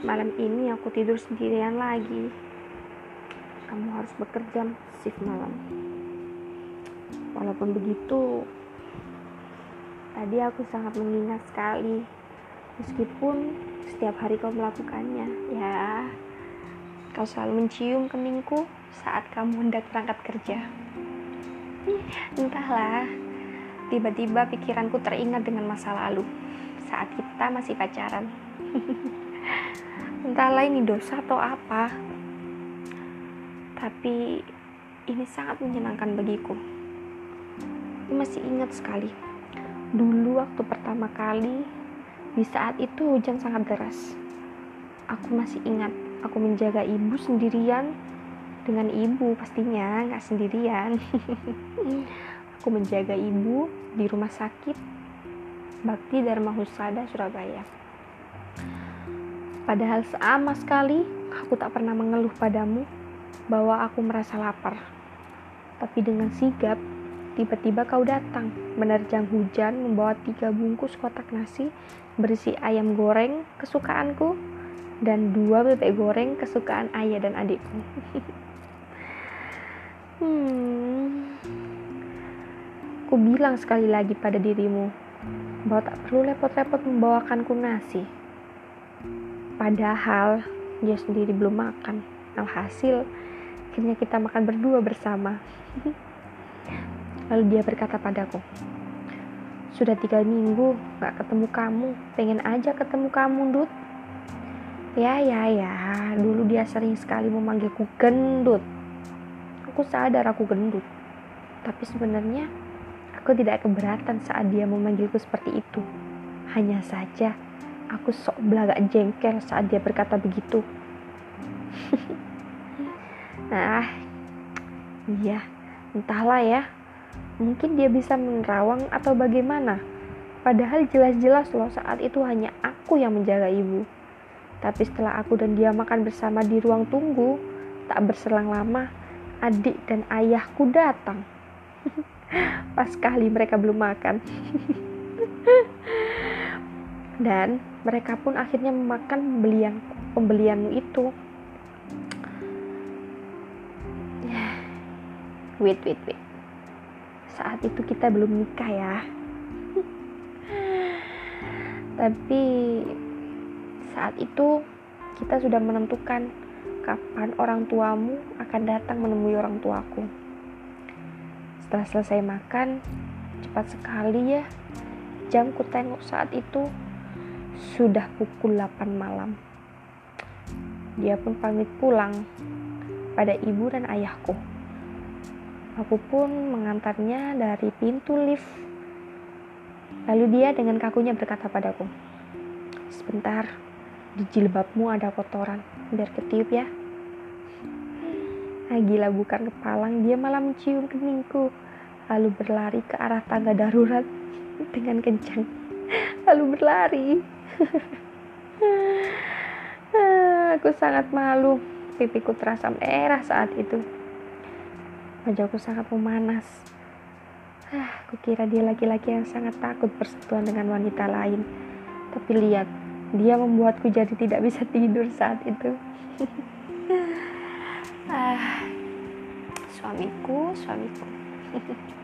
malam ini aku tidur sendirian lagi. Kamu harus bekerja shift malam. Walaupun begitu, tadi aku sangat mengingat sekali. Meskipun setiap hari kau melakukannya, ya. Kau selalu mencium keningku saat kamu hendak berangkat kerja. Entahlah, tiba-tiba pikiranku teringat dengan masa lalu saat kita masih pacaran. Entahlah ini dosa atau apa. Tapi ini sangat menyenangkan bagiku. Aku masih ingat sekali. Dulu waktu pertama kali di saat itu hujan sangat deras. Aku masih ingat aku menjaga ibu sendirian dengan ibu pastinya nggak sendirian. aku menjaga ibu di rumah sakit Bakti Dharma Husada Surabaya. Padahal sama sekali aku tak pernah mengeluh padamu bahwa aku merasa lapar. Tapi dengan sigap, tiba-tiba kau datang, menerjang hujan membawa tiga bungkus kotak nasi berisi ayam goreng kesukaanku dan dua bebek goreng kesukaan ayah dan adikku. hmm. Ku bilang sekali lagi pada dirimu bahwa tak perlu repot-repot membawakanku nasi. Padahal dia sendiri belum makan. Alhasil, akhirnya kita makan berdua bersama. Lalu dia berkata padaku, sudah tiga minggu gak ketemu kamu, pengen aja ketemu kamu, Dut. Ya, ya, ya, dulu dia sering sekali memanggilku gendut. Aku sadar aku gendut. Tapi sebenarnya aku tidak keberatan saat dia memanggilku seperti itu. Hanya saja, Aku sok belagak jengkel saat dia berkata begitu. nah, iya, entahlah ya. Mungkin dia bisa menerawang atau bagaimana. Padahal jelas-jelas loh saat itu hanya aku yang menjaga ibu. Tapi setelah aku dan dia makan bersama di ruang tunggu, tak berselang lama, adik dan ayahku datang. Pas sekali mereka belum makan. dan mereka pun akhirnya memakan pembelian pembelianmu itu. Wait wait wait. Saat itu kita belum nikah ya. Tapi saat itu kita sudah menentukan kapan orang tuamu akan datang menemui orang tuaku. Setelah selesai makan cepat sekali ya jam ku tengok saat itu sudah pukul 8 malam. Dia pun pamit pulang pada ibu dan ayahku. Aku pun mengantarnya dari pintu lift. Lalu dia dengan kakunya berkata padaku, "Sebentar, di jilbabmu ada kotoran, biar ketiup ya." Ah, gila bukan kepalang, dia malah mencium keningku, lalu berlari ke arah tangga darurat dengan kencang, lalu berlari. aku sangat malu. Pipiku terasa merah saat itu. Wajahku sangat memanas. Ah, aku kira dia laki-laki yang sangat takut bersentuhan dengan wanita lain. Tapi lihat, dia membuatku jadi tidak bisa tidur saat itu. ah, suamiku, suamiku.